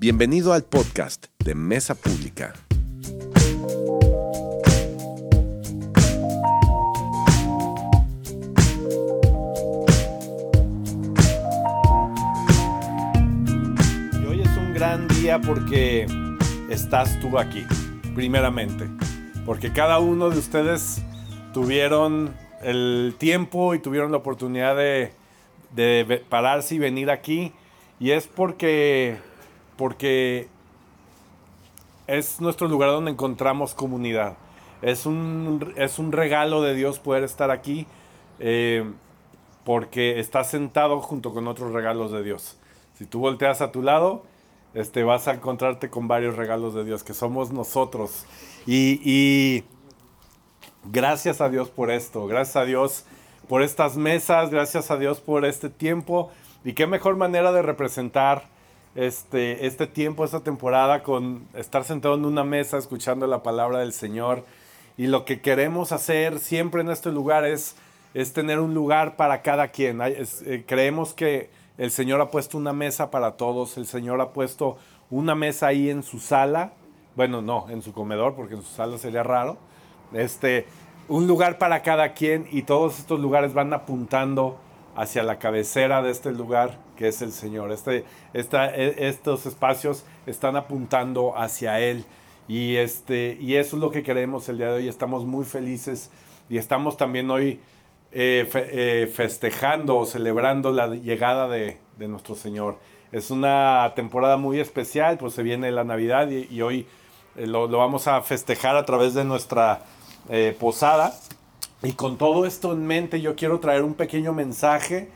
Bienvenido al podcast de Mesa Pública. Y hoy es un gran día porque estás tú aquí, primeramente. Porque cada uno de ustedes tuvieron el tiempo y tuvieron la oportunidad de, de pararse y venir aquí. Y es porque, porque es nuestro lugar donde encontramos comunidad. Es un, es un regalo de Dios poder estar aquí eh, porque estás sentado junto con otros regalos de Dios. Si tú volteas a tu lado, este, vas a encontrarte con varios regalos de Dios, que somos nosotros. Y, y gracias a Dios por esto, gracias a Dios por estas mesas, gracias a Dios por este tiempo. Y qué mejor manera de representar este, este tiempo, esta temporada, con estar sentado en una mesa escuchando la palabra del Señor. Y lo que queremos hacer siempre en este lugar es, es tener un lugar para cada quien. Eh, creemos que el Señor ha puesto una mesa para todos, el Señor ha puesto una mesa ahí en su sala, bueno, no, en su comedor, porque en su sala sería raro, este, un lugar para cada quien y todos estos lugares van apuntando hacia la cabecera de este lugar que es el Señor. Este, esta- e- estos espacios están apuntando hacia Él y, este, y eso es lo que queremos el día de hoy. Estamos muy felices y estamos también hoy eh, eh, festejando o celebrando la llegada de, de nuestro Señor. Es una temporada muy especial, pues se viene la Navidad y, hoy eh, lo, lo vamos a festejar a través de nuestra posada. Y con todo esto en mente, yo quiero traer un pequeño mensaje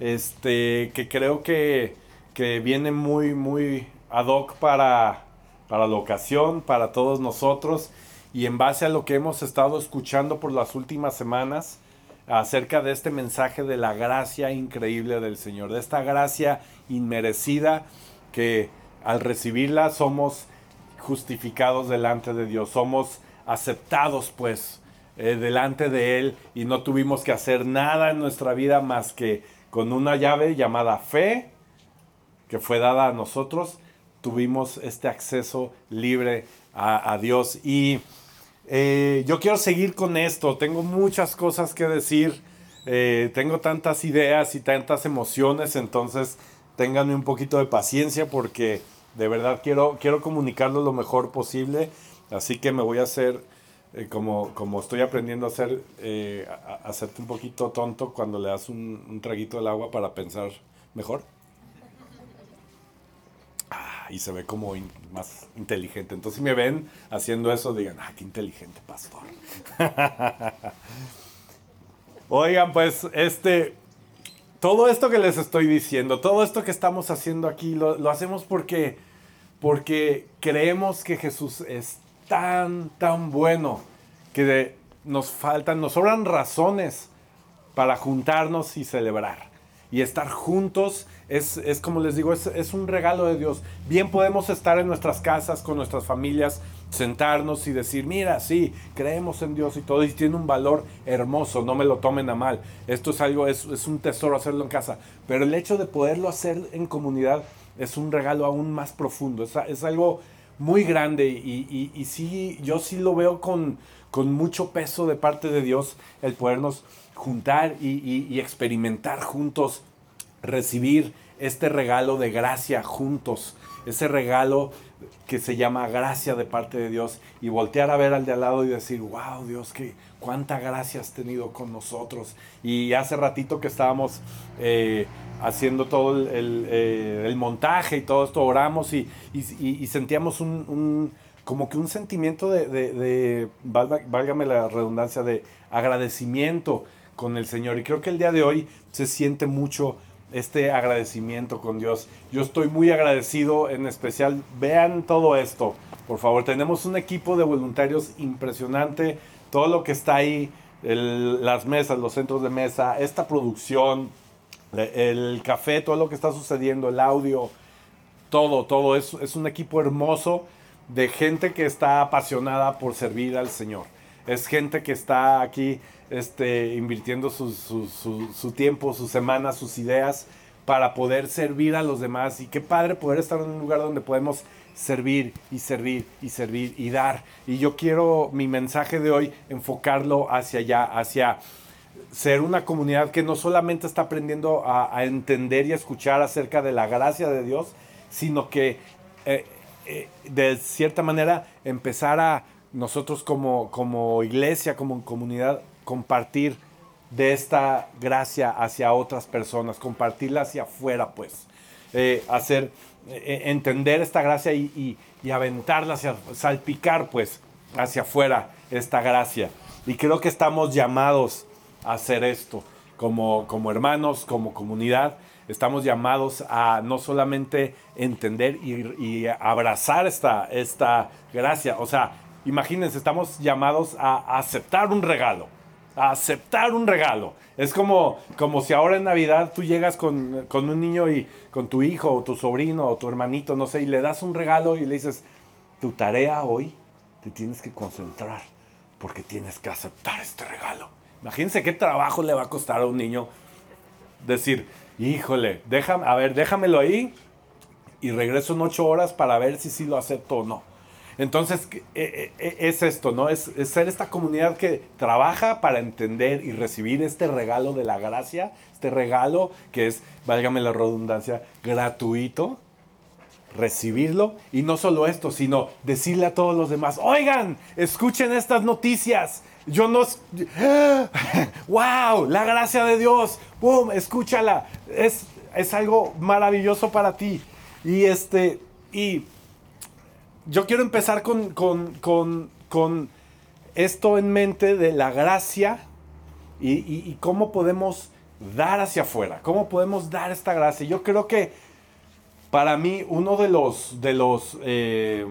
este, que creo que, que viene muy, muy ad hoc para, para la ocasión, para todos nosotros. Y en base a lo que hemos estado escuchando por las últimas semanas acerca de este mensaje de la gracia increíble del Señor, de esta gracia inmerecida que al recibirla somos justificados delante de Dios, somos aceptados pues eh, delante de Él y no tuvimos que hacer nada en nuestra vida más que con una llave llamada fe que fue dada a nosotros, tuvimos este acceso libre a, a Dios. Y eh, yo quiero seguir con esto, tengo muchas cosas que decir, eh, tengo tantas ideas y tantas emociones, entonces ténganme un poquito de paciencia porque de verdad quiero, quiero comunicarlo lo mejor posible, así que me voy a hacer, eh, como, como estoy aprendiendo a hacer, eh, a, hacerte un poquito tonto cuando le das un, traguito del agua para pensar mejor. Ah, y se ve como más inteligente. Entonces, si me ven haciendo eso, digan, ah, qué inteligente, pastor. Oigan, pues, este, todo esto que les estoy diciendo, todo esto que estamos haciendo aquí, lo, lo hacemos porque, porque creemos que Jesús es tan, tan bueno que nos faltan, nos sobran razones para juntarnos y celebrar. Y estar juntos es, es como les digo, es, es un regalo de Dios. Bien podemos estar en nuestras casas con nuestras familias, sentarnos y decir, mira, sí, creemos en Dios y todo, y tiene un valor hermoso, no me lo tomen a mal. Esto es algo, es, es un tesoro hacerlo en casa. Pero el hecho de poderlo hacer en comunidad es un regalo aún más profundo, es algo muy grande y, y- y sí, yo sí lo veo con, con mucho peso de parte de Dios el podernos juntar y, y- y experimentar juntos, recibir este regalo de gracia juntos, ese regalo que se llama gracia de parte de Dios y voltear a ver al de al lado y decir, wow Dios, que cuánta gracia has tenido con nosotros. Y hace ratito que estábamos eh, haciendo todo eh, el montaje y todo esto, oramos y, sentíamos un, como que un sentimiento de, de- válgame la redundancia, de agradecimiento con el Señor. Y creo que el día de hoy se siente mucho este agradecimiento con Dios. Yo estoy muy agradecido, en especial, vean todo esto, por favor. Tenemos un equipo de voluntarios impresionante, todo lo que está ahí, las mesas, los centros de mesa, esta producción, el café, todo lo que está sucediendo, el audio, todo, todo. Es un equipo hermoso de gente que está apasionada por servir al Señor. Es gente que está aquí este, invirtiendo su, su- tiempo, sus semanas, sus ideas para poder servir a los demás. Y qué padre poder estar en un lugar donde podemos servir y servir y servir y dar. Y yo quiero mi mensaje de hoy enfocarlo hacia allá, hacia ser una comunidad que no solamente está aprendiendo a, entender y a escuchar acerca de la gracia de Dios, sino que eh, eh, de cierta manera empezar a nosotros como, como iglesia, como comunidad, compartir de esta gracia hacia otras personas, compartirla hacia afuera, pues. Eh, hacer, entender esta gracia y, y, aventarla hacia, salpicar, pues, hacia afuera esta gracia. Y creo que estamos llamados hacer esto. Como, como hermanos, como comunidad, estamos llamados a no solamente entender y, abrazar esta, esta gracia. O sea, imagínense, estamos llamados a aceptar un regalo. Aceptar un regalo. Es como, como si ahora en Navidad tú llegas con, con, un niño y con tu hijo o tu sobrino o tu hermanito, no sé, y le das un regalo y le dices, tu tarea hoy te tienes que concentrar porque tienes que aceptar este regalo. Imagínense qué trabajo le va a costar a un niño decir, híjole, déjame, a ver, déjamelo ahí y regreso en ocho horas para ver si sí lo acepto o no. Entonces, e, e, e, es esto, ¿no? Es, ser esta comunidad que trabaja para entender y recibir este regalo de la gracia, este regalo que es, válgame la redundancia, gratuito, recibirlo y no solo esto, sino decirle a todos los demás, oigan, escuchen estas noticias, yo no... ¡Wow! La gracia de Dios. ¡Boom! Escúchala. Es, es algo maravilloso para ti. Y este... Y yo quiero empezar con, con, esto en mente de la gracia y, cómo podemos dar hacia afuera, cómo podemos dar esta gracia. Yo creo que para mí uno de los, de los eh,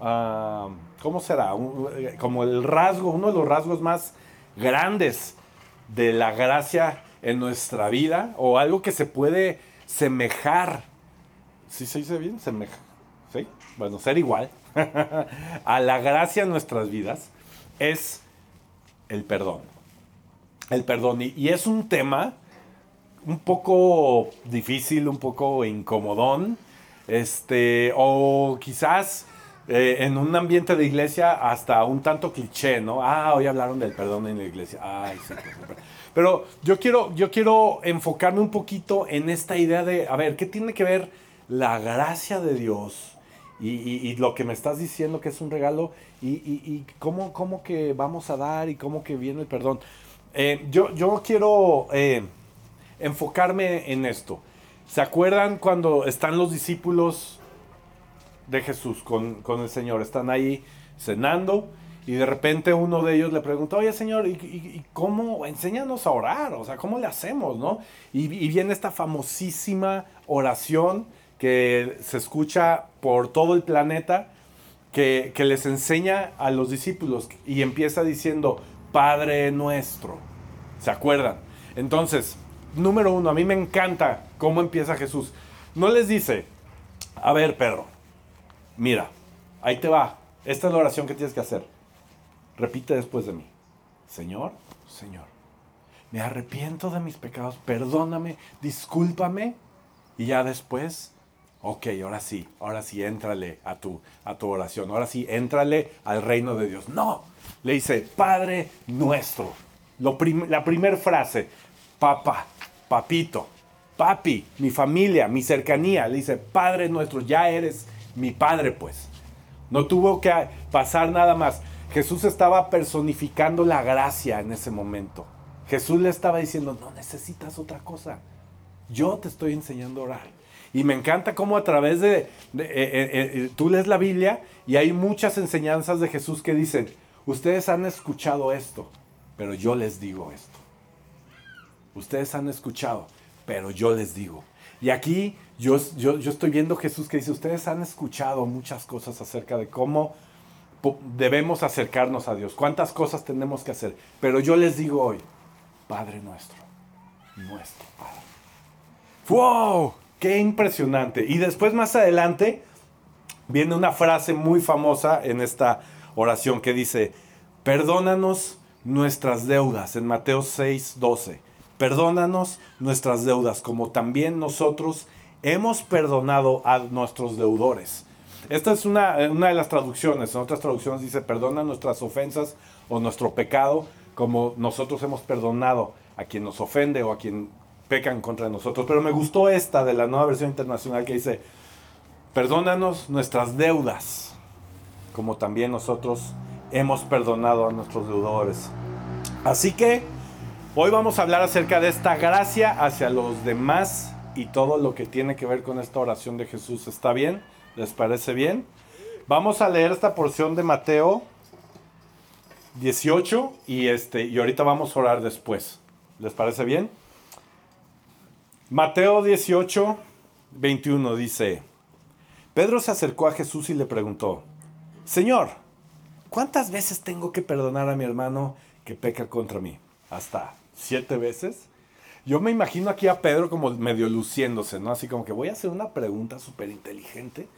ah, ¿cómo será? Eh, como el rasgo, uno de los rasgos más grandes de la gracia en nuestra vida o algo que se puede semejar. ¿Sí se dice bien? Semeja. Bueno, ser igual a la gracia en nuestras vidas es el perdón. El perdón. Y, y es un tema un poco difícil, un poco incomodón. Este, o quizás eh, en un ambiente de iglesia hasta un tanto cliché, ¿no? Ah, hoy hablaron del perdón en la iglesia. Ay, sí, Pero yo quiero, yo quiero enfocarme un poquito en esta idea de, a ver, ¿qué tiene que ver la gracia de Dios y, lo que me estás diciendo que es un regalo y, cómo, cómo, que vamos a dar y cómo que viene el perdón? Eh, yo, yo quiero eh, enfocarme en esto. ¿Se acuerdan cuando están los discípulos de Jesús con, el Señor. Están ahí cenando y de repente uno de ellos le pregunta, oye Señor, ¿y, cómo? Enséñanos a orar, o sea, ¿cómo le hacemos? ¿no? Y, viene esta famosísima oración que se escucha por todo el planeta, que, que les enseña a los discípulos y empieza diciendo, Padre nuestro. ¿Se acuerdan? Entonces, número uno, a mí me encanta cómo empieza Jesús. No les dice, a ver, Pedro, mira, ahí te va. Esta es la oración que tienes que hacer. Repite después de mí. Señor, Señor, me arrepiento de mis pecados, perdóname, discúlpame. Y ya después, ok, ahora sí, ahora sí, éntrale a tu, a tu oración. Ahora sí, éntrale al reino de Dios. No, le dice, Padre nuestro. la primera frase, papá, papito, papi, mi familia, mi cercanía. Le dice, Padre nuestro, ya eres mi Padre, pues. No tuvo que pasar nada más. Jesús estaba personificando la gracia en ese momento. Jesús le estaba diciendo, no necesitas otra cosa. Yo te estoy enseñando a orar. Y me encanta cómo a través de, eh, eh, eh, tú lees la Biblia y hay muchas enseñanzas de Jesús que dicen, ustedes han escuchado esto, pero yo les digo esto. Ustedes han escuchado, pero yo les digo. Y aquí yo, yo, estoy viendo Jesús que dice, ustedes han escuchado muchas cosas acerca de cómo debemos acercarnos a Dios, cuántas cosas tenemos que hacer. Pero yo les digo hoy, Padre nuestro, nuestro Padre. ¡Wow! ¡Qué impresionante! Y después más adelante viene una frase muy famosa en esta oración que dice, perdónanos nuestras deudas en Mateo 6, 12 Perdónanos nuestras deudas, como también nosotros hemos perdonado a nuestros deudores. Esta es una, una de las traducciones. En otras traducciones dice, perdona nuestras ofensas o nuestro pecado, como nosotros hemos perdonado a quien nos ofende o a quien pecan contra nosotros. Pero me gustó esta de la nueva versión internacional que dice, perdónanos nuestras deudas, como también nosotros hemos perdonado a nuestros deudores. Así que hoy vamos a hablar acerca de esta gracia hacia los demás y todo lo que tiene que ver con esta oración de Jesús. ¿Está bien? ¿Les parece bien? Vamos a leer esta porción de Mateo 18 y, este, y ahorita vamos a orar después. ¿Les parece bien? Mateo 18, 21 dice, Pedro se acercó a Jesús y le preguntó, Señor, ¿cuántas veces tengo que perdonar a mi hermano que peca contra mí? ¿Hasta siete veces? Yo me imagino aquí a Pedro como medio luciéndose, ¿no? Así como que voy a hacer una pregunta súper inteligente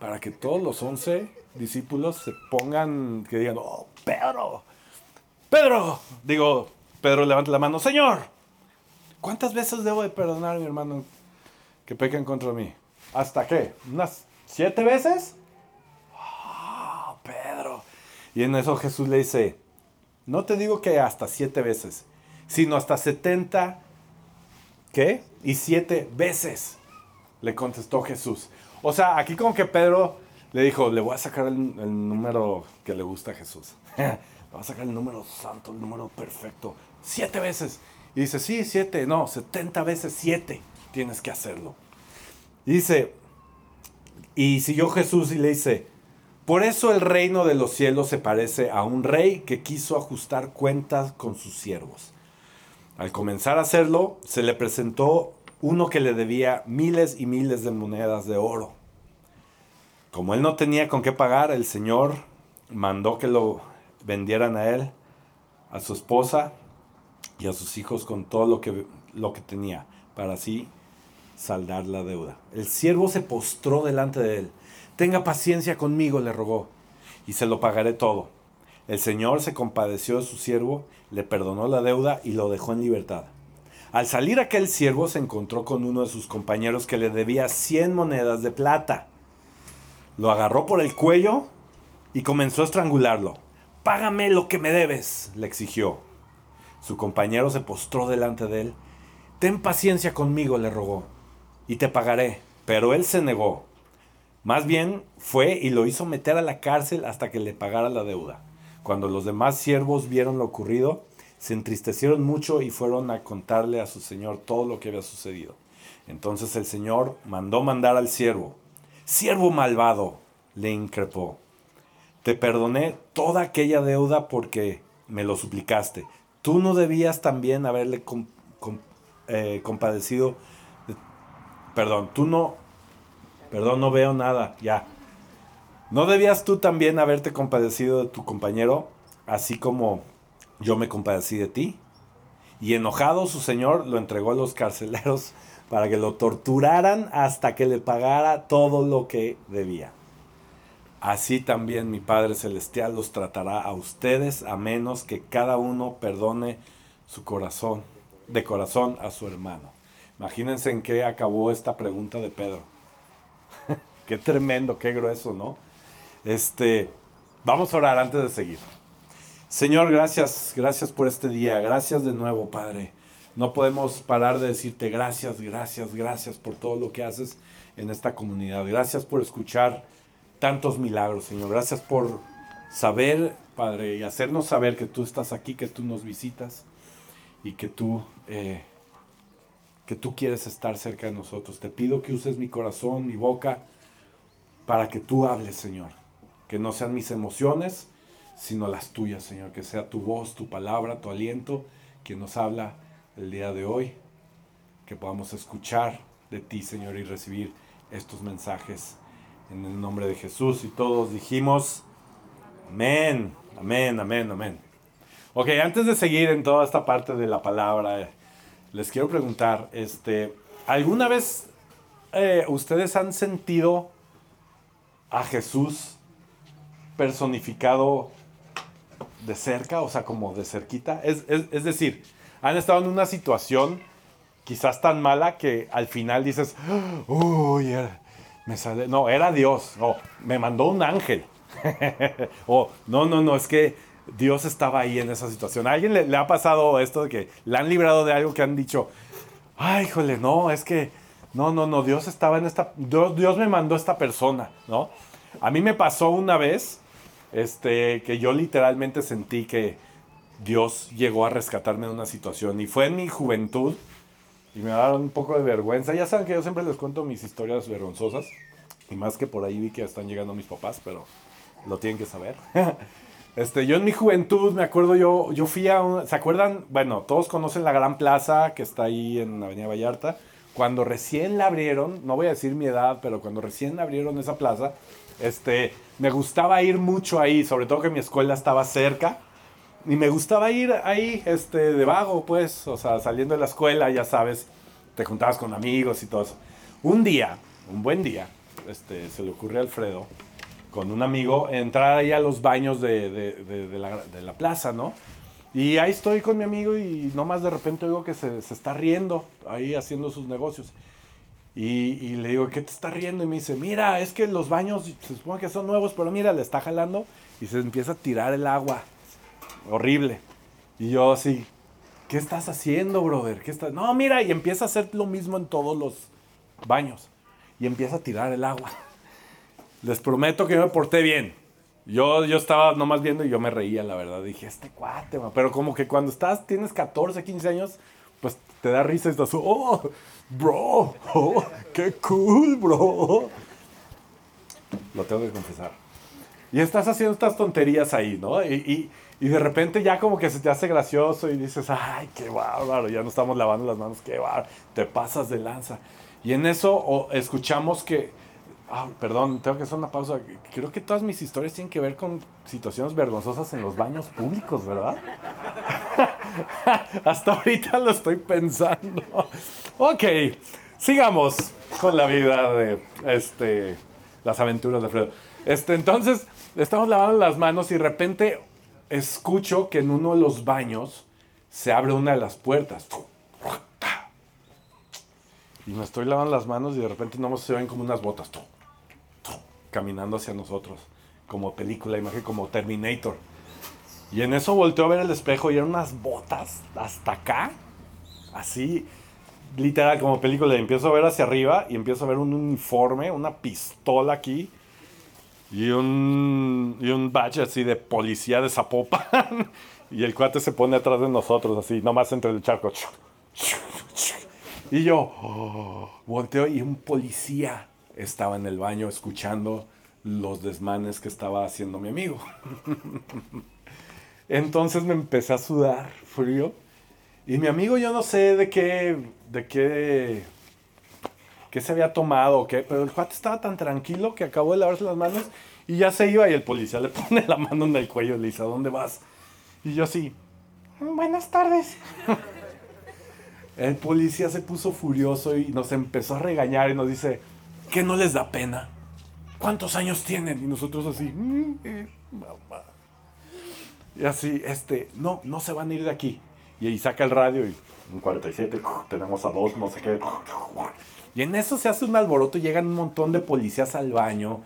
para que todos los once discípulos se pongan, que digan, oh, Pedro, Pedro, digo, Pedro levanta la mano, Señor, ¿cuántas veces debo de perdonar a mi hermano que pecan contra mí? ¿Hasta qué? ¿Unas siete veces? Oh, Pedro. Y en eso Jesús le dice, no te digo que hasta siete veces, sino hasta setenta, ¿qué? Y siete veces, le contestó Jesús. O sea, aquí como que Pedro le dijo, le voy a sacar el, el número que le gusta a Jesús. va a sacar el número santo, el número perfecto, siete veces. Y dice, sí, siete, no, setenta veces siete tienes que hacerlo. Y dice, y siguió Jesús y le dice, por eso el reino de los cielos se parece a un rey que quiso ajustar cuentas con sus siervos. Al comenzar a hacerlo, se le presentó uno que le debía miles y miles de monedas de oro. Como él no tenía con qué pagar, el Señor mandó que lo vendieran a él, a su esposa y a sus hijos con todo lo que, lo que tenía, para así saldar la deuda. El siervo se postró delante de él. Tenga paciencia conmigo, le rogó, y se lo pagaré todo. El Señor se compadeció de su siervo, le perdonó la deuda y lo dejó en libertad. Al salir aquel siervo se encontró con uno de sus compañeros que le debía 100 monedas de plata. Lo agarró por el cuello y comenzó a estrangularlo. Págame lo que me debes, le exigió. Su compañero se postró delante de él. Ten paciencia conmigo, le rogó, y te pagaré. Pero él se negó. Más bien fue y lo hizo meter a la cárcel hasta que le pagara la deuda. Cuando los demás siervos vieron lo ocurrido, se entristecieron mucho y fueron a contarle a su señor todo lo que había sucedido. Entonces el señor mandó mandar al siervo. Siervo malvado, le increpó. Te perdoné toda aquella deuda porque me lo suplicaste. Tú no debías también haberle eh, compadecido. perdón, tú no. Perdón, no veo nada. Ya. ¿No debías tú también haberte compadecido de tu compañero, así como yo me compadecí de ti? Y enojado su señor lo entregó a los carceleros para que lo torturaran hasta que le pagara todo lo que debía así también mi Padre Celestial los tratará a ustedes, a menos que cada uno perdone su corazón, de corazón a su hermano. Imagínense en qué acabó esta pregunta de Pedro. qué tremendo, qué grueso, ¿no? Este, vamos a orar antes de seguir. Señor, gracias, gracias por este día. Gracias de nuevo, Padre. No podemos parar de decirte gracias, gracias, gracias por todo lo que haces en esta comunidad. Gracias por escuchar tantos milagros, Señor. Gracias por saber, Padre, y hacernos saber que tú estás aquí, que tú nos visitas y que tú, eh, que tú quieres estar cerca de nosotros. Te pido que uses mi corazón, mi boca, para que tú hables, Señor. Que no sean mis emociones, sino las tuyas, Señor. Que sea tu voz, tu palabra, tu aliento, quien nos habla el día de hoy. Que podamos escuchar de ti, Señor, y recibir estos mensajes en el nombre de Jesús y todos dijimos, amén, amén, amén, amén. Ok, antes de seguir en toda esta parte de la palabra, les quiero preguntar, este, ¿alguna vez eh, ustedes han sentido a Jesús personificado de cerca, o sea, como de cerquita? Es, es, es decir, han estado en una situación quizás tan mala que al final dices, uy, era- me sale, no, era Dios, o me mandó un ángel, o no, no, no, es que Dios estaba ahí en esa situación. ¿A alguien le, ha pasado esto de que le han librado de algo que han dicho, ay, híjole, no, es que, no, no, no, Dios estaba en esta, Dios, Dios me mandó a esta persona, ¿no? A mí me pasó una vez, este, que yo literalmente sentí que Dios llegó a rescatarme de una situación y fue en mi juventud y me daron un poco de vergüenza. Ya saben que yo siempre les cuento mis historias vergonzosas y más que por ahí vi que están llegando mis papás, pero lo tienen que saber. Este, yo en mi juventud, me acuerdo, yo, yo fui a un- ¿se acuerdan? Bueno, todos conocen la Gran Plaza que está ahí en Avenida Vallarta. Cuando recién la abrieron, no voy a decir mi edad, pero cuando recién abrieron esa plaza, este, me gustaba ir mucho ahí, sobre todo que mi escuela estaba cerca. Y me gustaba ir ahí, este, de vago, pues, o sea, saliendo de la escuela, ya sabes, te juntabas con amigos y todo eso. Un día, un buen día, este, se le ocurre a Alfredo, con un amigo, entrar ahí a los baños de, de- la plaza, ¿no? Y ahí estoy con mi amigo y nomás de repente oigo que se, se está riendo, ahí haciendo sus negocios. Y, y le digo, ¿qué te está riendo? Y me dice, mira, es que los baños se supone que son nuevos, pero mira, le está jalando y se empieza a tirar el agua. Horrible. Y yo así, ¿qué estás haciendo, brother? ¿Qué estás? No, mira, y empieza a hacer lo mismo en todos los baños. Y empieza a tirar el agua. Les prometo que yo me porté bien. Yo, yo estaba nomás viendo y yo me reía, la verdad. Dije, este cuate, ma". pero como que cuando estás, tienes 14, 15 años, pues te da risa y estás, oh, bro, oh, qué cool, bro. Lo tengo que confesar. Y estás haciendo estas tonterías ahí, ¿no? Y, y- y de repente ya como que se te hace gracioso y dices, ay, qué bárbaro, ya no estamos lavando las manos, qué bárbaro, te pasas de lanza. Y en eso escuchamos que, ah, perdón, tengo que hacer una pausa. Creo que todas mis historias tienen que ver con situaciones vergonzosas en los baños públicos, ¿verdad? Hasta ahorita lo estoy pensando. Ok, sigamos con la vida de este, las aventuras de Alfredo. Este, entonces, estamos lavando las manos y de repente escucho que en uno de los baños se abre una de las puertas. Y me estoy lavando las manos y de repente no se ven como unas botas caminando hacia nosotros, como película, imagen como Terminator. Y en eso volteo a ver el espejo y eran unas botas hasta acá, así, literal, como película. Y empiezo a ver hacia arriba y empiezo a ver un uniforme, una pistola aquí y un, y un badge así de policía de Zapopan. y el cuate se pone atrás de nosotros, así, nomás entre el charco. Y yo oh, volteo y un policía estaba en el baño escuchando los desmanes que estaba haciendo mi amigo. Entonces me empecé a sudar frío. Y mi amigo, yo no sé de qué, de qué, qué se había tomado qué, pero el cuate estaba tan tranquilo que acabó de lavarse las manos y ya se iba y el policía le pone la mano en el cuello y le dice, ¿a dónde vas? Y yo así, buenas tardes. El policía se puso furioso y nos empezó a regañar y nos dice, ¿qué no les da pena? ¿Cuántos años tienen? Y nosotros así, "Mm, eh, mamá. Y así, este, no, no se van a ir de aquí. Y ahí saca el radio y un 47, tenemos a dos, no sé qué. Y en eso se hace un alboroto llegan un montón de policías al baño.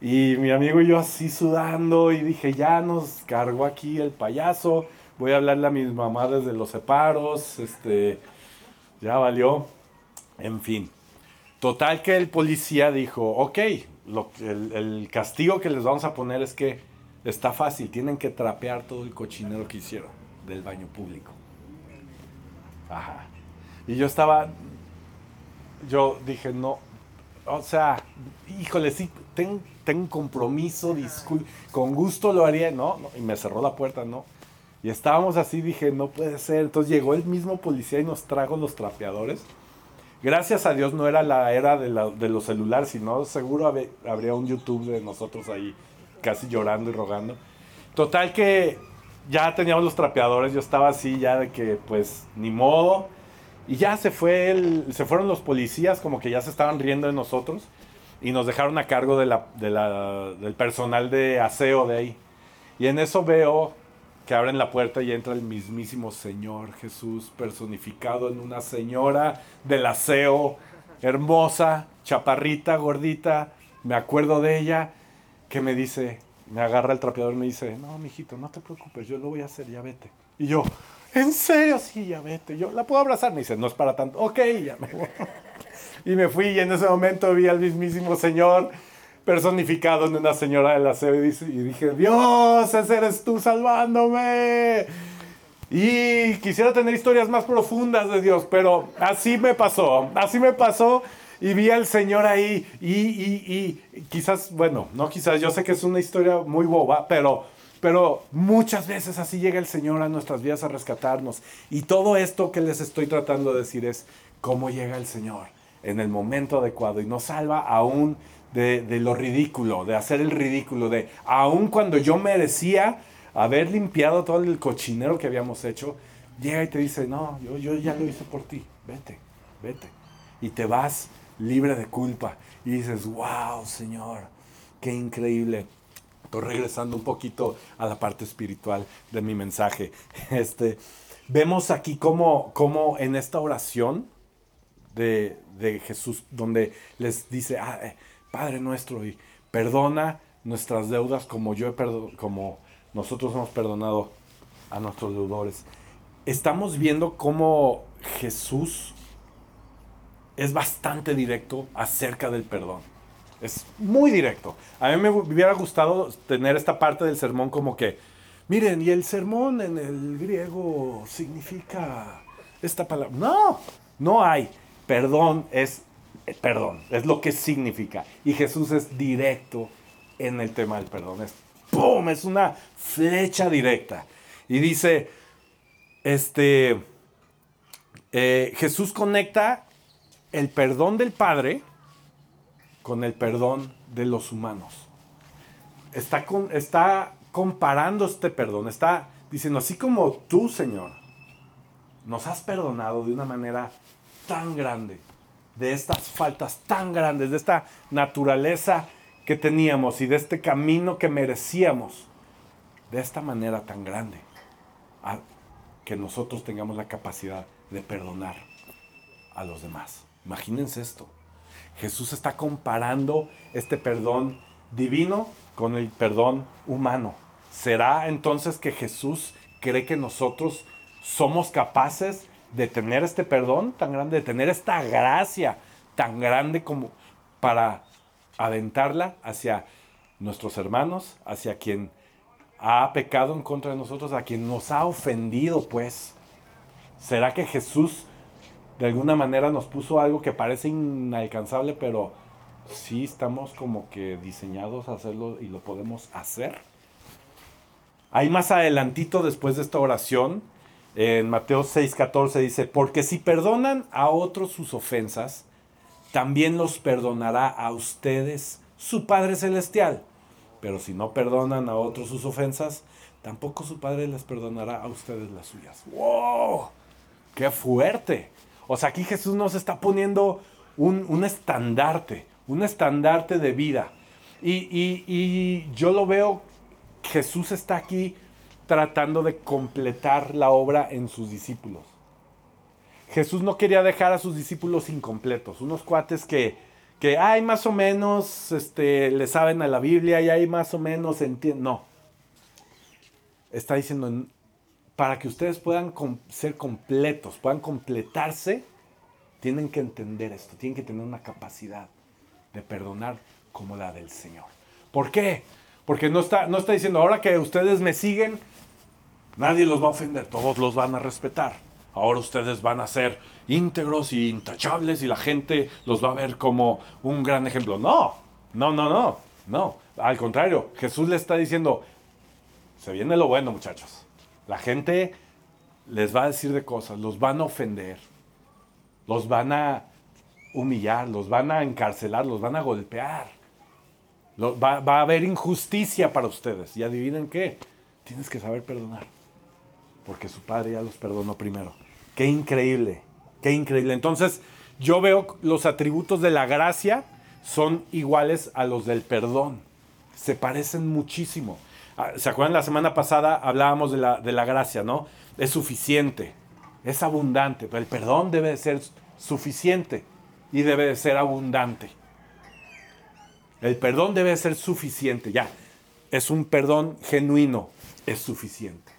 Y mi amigo y yo así sudando y dije, ya nos cargó aquí el payaso. Voy a hablarle a mi mamá desde los separos. Este, ya valió. En fin. Total que el policía dijo, ok, el castigo que les vamos a poner es que está fácil, tienen que trapear todo el cochinero que hicieron del baño público. Ajá. Y yo estaba, yo dije, no, o sea, híjole, sí, tengo un compromiso, discul con gusto lo haría, no, y me cerró la puerta, no. Y estábamos así, dije, no puede ser. Entonces llegó el mismo policía y nos trajo los trapeadores. Gracias a Dios no era la era de, la- de los celulares, sino seguro habría un YouTube de nosotros ahí casi llorando y rogando. Total que ya teníamos los trapeadores, yo estaba así ya de que pues ni modo. Y ya se, fue el- se fueron los policías, como que ya se estaban riendo de nosotros. Y nos dejaron a cargo de del personal de aseo de ahí. Y en eso veo que que abren la puerta y entra el mismísimo Señor Jesús personificado en una señora del aseo, hermosa, chaparrita, gordita. Me acuerdo de ella que me dice, me agarra el trapeador y me dice, no, mijito, no te preocupes, yo lo voy a hacer, ya vete. Y yo, ¿en serio? Sí, ya vete. Yo, ¿la puedo abrazar? Me dice, no es para tanto. Ok, ya me voy. Y me fui y en ese momento vi al mismísimo Señor personificado en una señora del aseo y, y dije, Dios, ese eres tú salvándome. Y quisiera tener historias más profundas de Dios, pero así me pasó, así me pasó y vi al Señor ahí y, y, y, quizás, bueno, no quizás, yo sé que es una historia muy boba, pero, pero muchas veces así llega el Señor a nuestras vidas a rescatarnos. Y todo esto que les estoy tratando de decir es cómo llega el Señor en el momento adecuado y nos salva aún de, de lo ridículo, de hacer el ridículo, de aún cuando yo merecía haber limpiado todo el cochinero que habíamos hecho, llega y te dice, no, yo, yo ya lo hice por ti, vete, vete. Y te vas libre de culpa. Y dices, wow, Señor, qué increíble. Regresando un poquito a la parte espiritual de mi mensaje. Este, vemos aquí cómo, cómo en esta oración de, de Jesús, donde les dice, ah, eh, Padre nuestro, y perdona nuestras deudas como yo he como nosotros hemos perdonado a nuestros deudores. Estamos viendo cómo Jesús es bastante directo acerca del perdón. Es muy directo. A mí me hubiera gustado tener esta parte del sermón como que, miren, y el sermón en el griego significa esta palabra. No, no hay. Perdón es perdón, es lo que significa. Y Jesús es directo en el tema del perdón. Es ¡pum! Es una flecha directa. Y dice, este, eh, Jesús conecta el perdón del Padre con el perdón de los humanos. Está, está comparando este perdón, está diciendo, así como tú, Señor, nos has perdonado de una manera tan grande, de estas faltas tan grandes, de esta naturaleza que teníamos y de este camino que merecíamos, de esta manera tan grande, que nosotros tengamos la capacidad de perdonar a los demás. Imagínense esto. Jesús está comparando este perdón divino con el perdón humano. ¿Será entonces que Jesús cree que nosotros somos capaces de tener este perdón tan grande, de tener esta gracia tan grande como para aventarla hacia nuestros hermanos, hacia quien ha pecado en contra de nosotros, a quien nos ha ofendido, pues. ¿Será que Jesús de alguna manera nos puso algo que parece inalcanzable, pero sí estamos como que diseñados a hacerlo y lo podemos hacer? Ahí más adelantito, después de esta oración, en Mateo 6:14 dice, porque si perdonan a otros sus ofensas, también los perdonará a ustedes su Padre Celestial. Pero si no perdonan a otros sus ofensas, tampoco su Padre les perdonará a ustedes las suyas. ¡Wow! ¡Qué fuerte! O sea, aquí Jesús nos está poniendo un, estandarte, un estandarte de vida. Y, y yo lo veo, Jesús está aquí tratando de completar la obra en sus discípulos. Jesús no quería dejar a sus discípulos incompletos, unos cuates que, que hay más o menos, este, le saben a la Biblia y hay más o menos entienden. No. Está diciendo, para que ustedes puedan ser completos, puedan completarse, tienen que entender esto, tienen que tener una capacidad de perdonar como la del Señor. ¿Por qué? Porque no está, no está diciendo, ahora que ustedes me siguen, nadie los va a ofender, todos los van a respetar ahora ustedes van a ser íntegros y intachables y la gente los va a ver como un gran ejemplo. No, no, no, no, no. Al contrario, Jesús le está diciendo, se viene lo bueno muchachos. La gente les va a decir de cosas, los van a ofender, los van a humillar, los van a encarcelar, los van a golpear. Va, a haber injusticia para ustedes. Y adivinen qué, tienes que saber perdonar porque su padre ya los perdonó primero. Qué increíble, qué increíble. Entonces, yo veo los atributos de la gracia son iguales a los del perdón. Se parecen muchísimo. Ah, ¿Se acuerdan la semana pasada hablábamos de la, de la gracia, ¿no? Es suficiente, es abundante, pero el perdón debe de ser suficiente y debe de ser abundante. El perdón debe de ser suficiente, ya. Es un perdón genuino, es suficiente.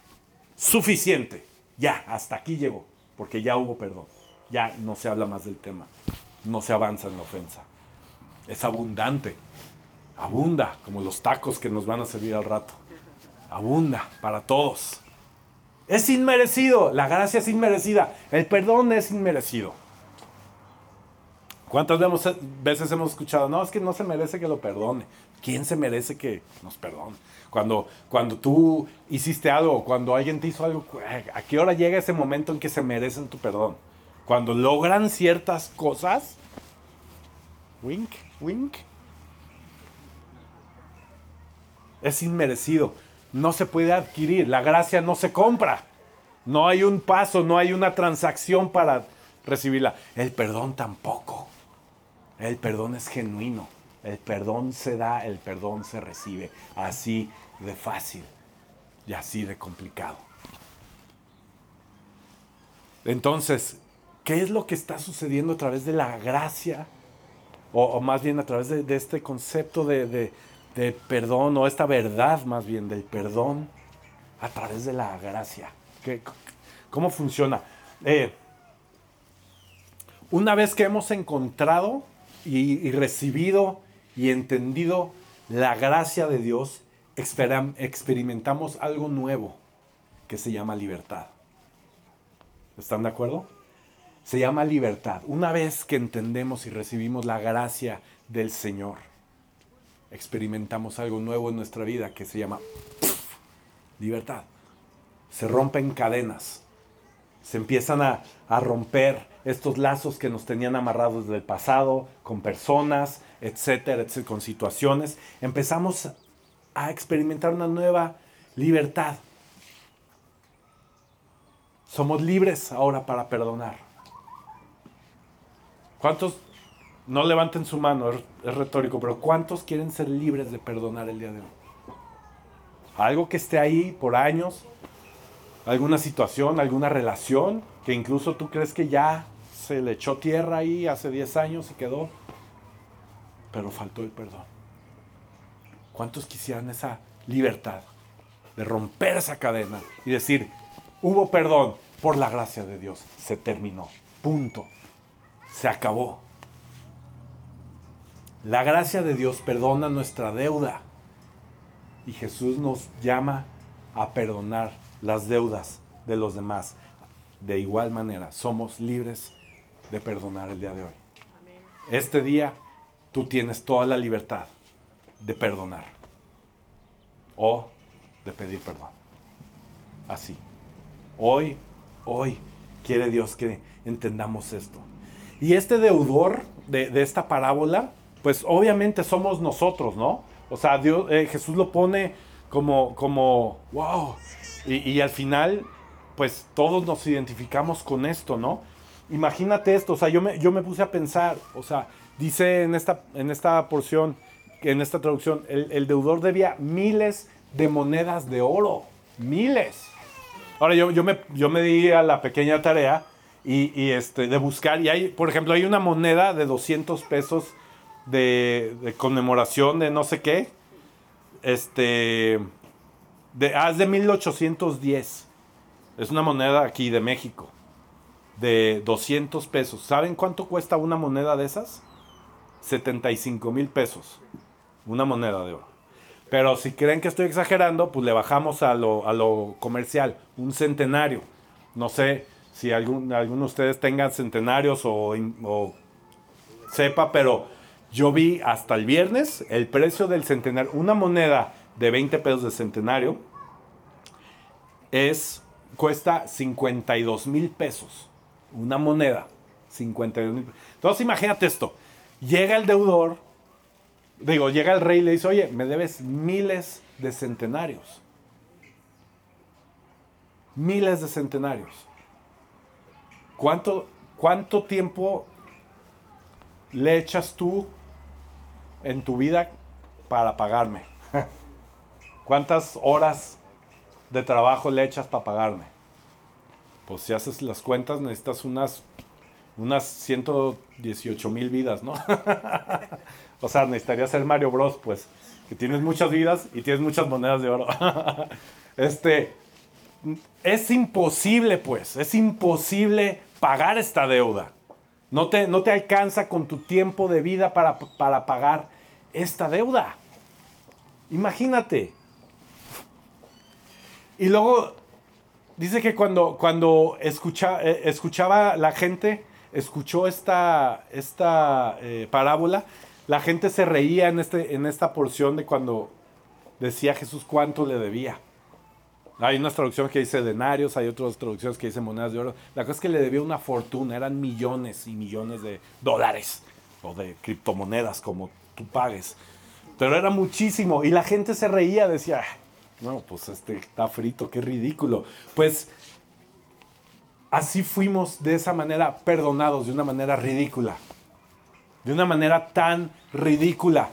Suficiente, ya, hasta aquí llegó, porque ya hubo perdón. Ya no se habla más del tema, no se avanza en la ofensa. Es abundante, abunda, como los tacos que nos van a servir al rato. Abunda para todos. Es inmerecido, la gracia es inmerecida, el perdón es inmerecido. ¿Cuántas veces hemos escuchado, no, es que no se merece que lo perdone? ¿Quién se merece que nos perdone? Cuando, cuando tú hiciste algo, cuando alguien te hizo algo, ¿a qué hora llega ese momento en que se merecen tu perdón? Cuando logran ciertas cosas, wink, wink, es inmerecido, no se puede adquirir, la gracia no se compra, no hay un paso, no hay una transacción para recibirla, el perdón tampoco. El perdón es genuino. El perdón se da, el perdón se recibe. Así de fácil y así de complicado. Entonces, ¿qué es lo que está sucediendo a través de la gracia? O, más bien a través de, este concepto de, perdón, o esta verdad más bien del perdón a través de la gracia. ¿Cómo funciona? Eh, una vez que hemos encontrado y, recibido y entendido la gracia de Dios, experimentamos algo nuevo que se llama libertad. ¿Están de acuerdo? Se llama libertad. Una vez que entendemos y recibimos la gracia del Señor, experimentamos algo nuevo en nuestra vida que se llama libertad. Se rompen cadenas, se empiezan a, a romper estos lazos que nos tenían amarrados desde el pasado, con personas, etcétera, etcétera, con situaciones, empezamos a experimentar una nueva libertad. Somos libres ahora para perdonar. ¿Cuántos, no levanten su mano, es, retórico, pero cuántos quieren ser libres de perdonar el día de hoy? Algo que esté ahí por años, alguna situación, alguna relación, que incluso tú crees que ya se le echó tierra ahí hace 10 años y quedó, pero faltó el perdón. ¿Cuántos quisieran esa libertad de romper esa cadena y decir, hubo perdón por la gracia de Dios, se terminó, punto, se acabó. La gracia de Dios perdona nuestra deuda y Jesús nos llama a perdonar las deudas de los demás. De igual manera, somos libres de perdonar el día de hoy. Este día tú tienes toda la libertad de perdonar o de pedir perdón. Así. Hoy, hoy quiere Dios que entendamos esto. Y este deudor de, esta parábola, pues obviamente somos nosotros, ¿no? O sea, eh, Jesús lo pone como, como, wow. Y, y al final, pues todos nos identificamos con esto, ¿no? imagínate esto, o sea, yo me, yo me puse a pensar, o sea, dice en esta, en esta porción, en esta traducción, el, deudor debía miles de monedas de oro, miles. Ahora, yo, yo, me, yo me di a la pequeña tarea y, este, de buscar, y hay, por ejemplo, hay una moneda de 200 pesos de, conmemoración de no sé qué, este, de, ah, es de 1810. Es una moneda aquí de México de 200 pesos. ¿Saben cuánto cuesta una moneda de esas? 75 mil pesos. Una moneda de oro. Pero si creen que estoy exagerando, pues le bajamos a lo, comercial. Un centenario. No sé si algún, alguno de ustedes tengan centenarios o, o sepa, pero yo vi hasta el viernes el precio del centenario. Una moneda de 20 pesos de centenario es, cuesta 52 mil pesos una moneda, 52 mil. Entonces imagínate esto, llega el deudor, digo, llega el rey y le dice, oye, me debes miles de centenarios. Miles de centenarios. ¿Cuánto, cuánto tiempo le echas tú en tu vida para pagarme? ¿Cuántas horas de trabajo le echas para pagarme? Pues si haces las cuentas necesitas unas, unas 118 mil vidas, ¿no? o sea, necesitaría ser Mario Bros, pues, que tienes muchas vidas y tienes muchas monedas de oro. este, es imposible, pues, es imposible pagar esta deuda. No te, no te alcanza con tu tiempo de vida para, para pagar esta deuda. Imagínate. Y luego dice que cuando, cuando escucha, eh, escuchaba la gente, escuchó esta, esta eh, parábola, la gente se reía en, este, en esta porción de cuando decía Jesús cuánto le debía. Hay unas traducciones que dice denarios, hay otras traducciones que dicen monedas de oro. La cosa es que le debía una fortuna, eran millones y millones de dólares o de criptomonedas como tú pagues. Pero era muchísimo y la gente se reía, decía, no, pues este está frito, qué ridículo. Pues así fuimos de esa manera perdonados, de una manera ridícula. De una manera tan ridícula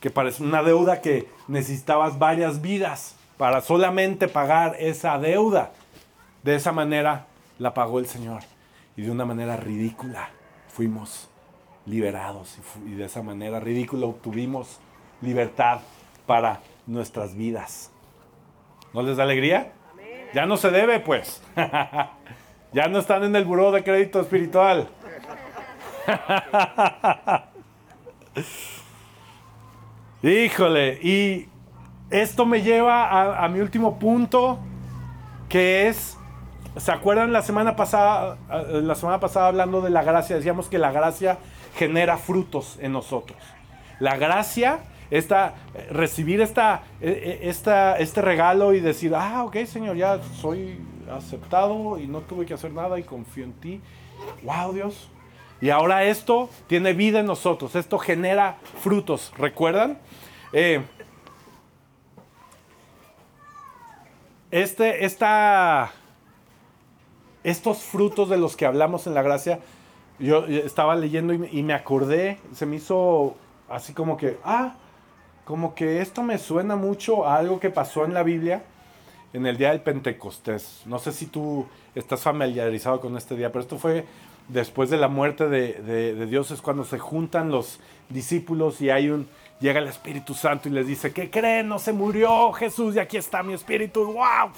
que parece una deuda que necesitabas varias vidas para solamente pagar esa deuda. De esa manera la pagó el Señor. Y de una manera ridícula fuimos liberados. Y, de esa manera ridícula obtuvimos libertad para nuestras vidas. ¿No les da alegría? Ya no se debe, pues. ya no están en el buró de crédito espiritual. Híjole, y esto me lleva a, mi último punto, que es, ¿se acuerdan la semana pasada, la semana pasada hablando de la gracia? Decíamos que la gracia genera frutos en nosotros. La gracia esta, recibir esta, e, e, esta, este regalo y decir, ah, ok, Señor, ya soy aceptado y no tuve que hacer nada y confío en ti. Wow, Dios. Y ahora esto tiene vida en nosotros, esto genera frutos. ¿Recuerdan? Eh, este, esta, estos frutos de los que hablamos en la gracia, yo estaba leyendo y me acordé, se me hizo así como que, ah, como que esto me suena mucho a algo que pasó en la Biblia en el día del Pentecostés. No sé si tú estás familiarizado con este día, pero esto fue después de la muerte de, Dios, es cuando se juntan los discípulos y hay un, llega el Espíritu Santo y les dice, ¿qué creen? No se murió Jesús y aquí está mi Espíritu. ¡Wow!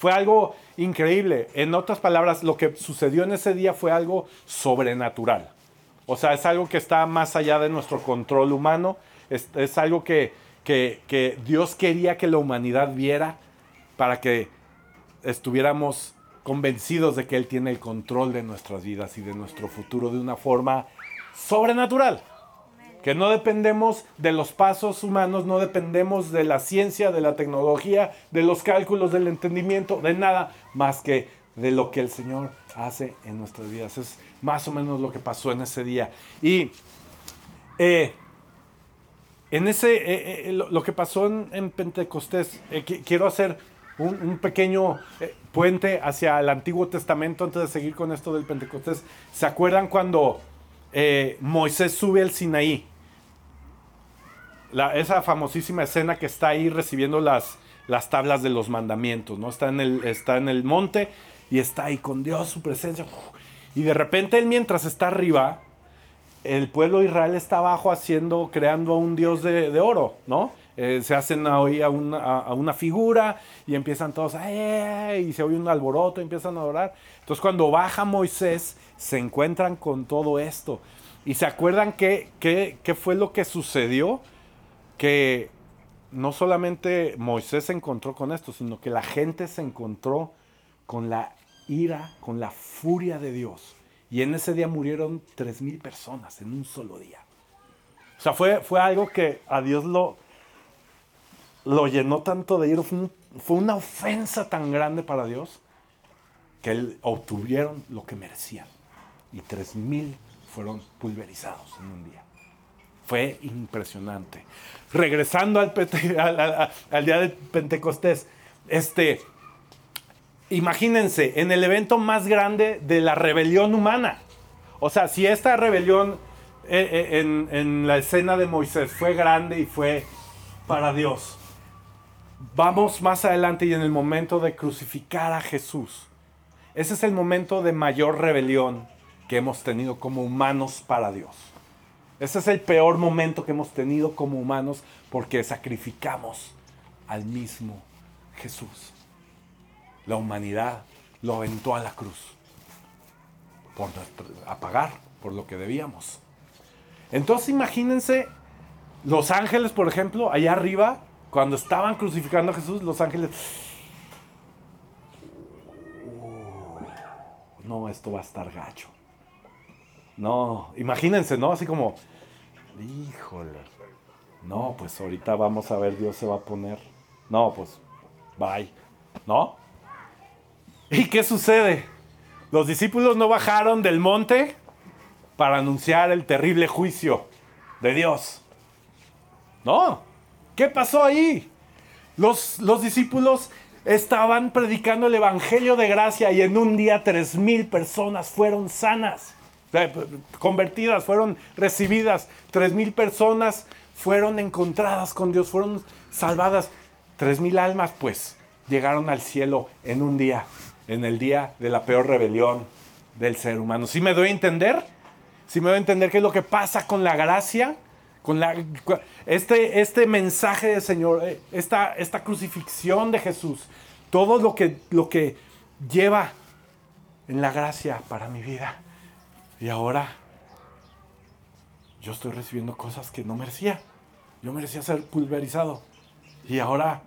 Fue algo increíble. En otras palabras, lo que sucedió en ese día fue algo sobrenatural. O sea, es algo que está más allá de nuestro control humano es, algo que, que, Dios quería que la humanidad viera para que estuviéramos convencidos de que Él tiene el control de nuestras vidas y de nuestro futuro de una forma sobrenatural. Que no dependemos de los pasos humanos, no dependemos de la ciencia, de la tecnología, de los cálculos, del entendimiento, de nada más que de lo que el Señor hace en nuestras vidas. Es más o menos lo que pasó en ese día. Y eh, en ese, eh, eh, lo, que pasó en, Pentecostés, quiero hacer un, pequeño puente hacia el Antiguo Testamento antes de seguir con esto del Pentecostés. ¿Se acuerdan cuando Moisés sube al Sinaí? Esa famosísima escena que está ahí recibiendo las, las tablas de los mandamientos, ¿no? Está en, el, está en el monte y está ahí con Dios, su presencia. Y de repente él mientras está arriba, el pueblo de Israel está abajo haciendo, creando a un dios de, oro, ¿no? Eh, se hacen hoy a una, figura y empiezan todos, y se oye un alboroto, empiezan a adorar. Entonces cuando baja Moisés, se encuentran con todo esto. Y se acuerdan qué que, fue lo que sucedió, que no solamente Moisés se encontró con esto, sino que la gente se encontró con la ira, con la furia de Dios y en ese día murieron 3.000 personas en un solo día. O sea, fue, fue algo que a Dios lo, lo llenó tanto de ira. Fue, una ofensa tan grande para Dios que él, obtuvieron lo que merecían. Y 3.000 fueron pulverizados en un día. Fue impresionante. Regresando al, día de Pentecostés, este, imagínense, en el evento más grande de la rebelión humana. O sea, si esta rebelión eh, eh, en, la escena de Moisés fue grande y fue para Dios, vamos más adelante y en el momento de crucificar a Jesús, ese es el momento de mayor rebelión que hemos tenido como humanos para Dios. Ese es el peor momento que hemos tenido como humanos porque sacrificamos al mismo Jesús. La humanidad lo aventó a la cruz por pagar por lo que debíamos. Entonces imagínense los ángeles, por ejemplo, allá arriba, cuando estaban crucificando a Jesús, los ángeles... Uh, no, esto va a estar gacho. No, imagínense, ¿no? Así como, híjole. No, pues ahorita vamos a ver, Dios se va a poner. No, pues, bye. ¿No? ¿Y qué sucede? Los discípulos no bajaron del monte para anunciar el terrible juicio de Dios. No. ¿Qué pasó ahí? Los, los discípulos estaban predicando el Evangelio de gracia y en un día tres mil personas fueron sanas, convertidas, fueron recibidas. Tres mil personas fueron encontradas con Dios, fueron salvadas. Tres mil almas, pues, llegaron al cielo en un día, en el día de la peor rebelión del ser humano. ¿Sí me doy a entender? ¿Sí me doy a entender qué es lo que pasa con la gracia? Con la, este, este mensaje del Señor, eh, esta, esta crucifixión de Jesús, todo lo que, lo que lleva en la gracia para mi vida. Y ahora yo estoy recibiendo cosas que no merecía. Yo merecía ser pulverizado. Y ahora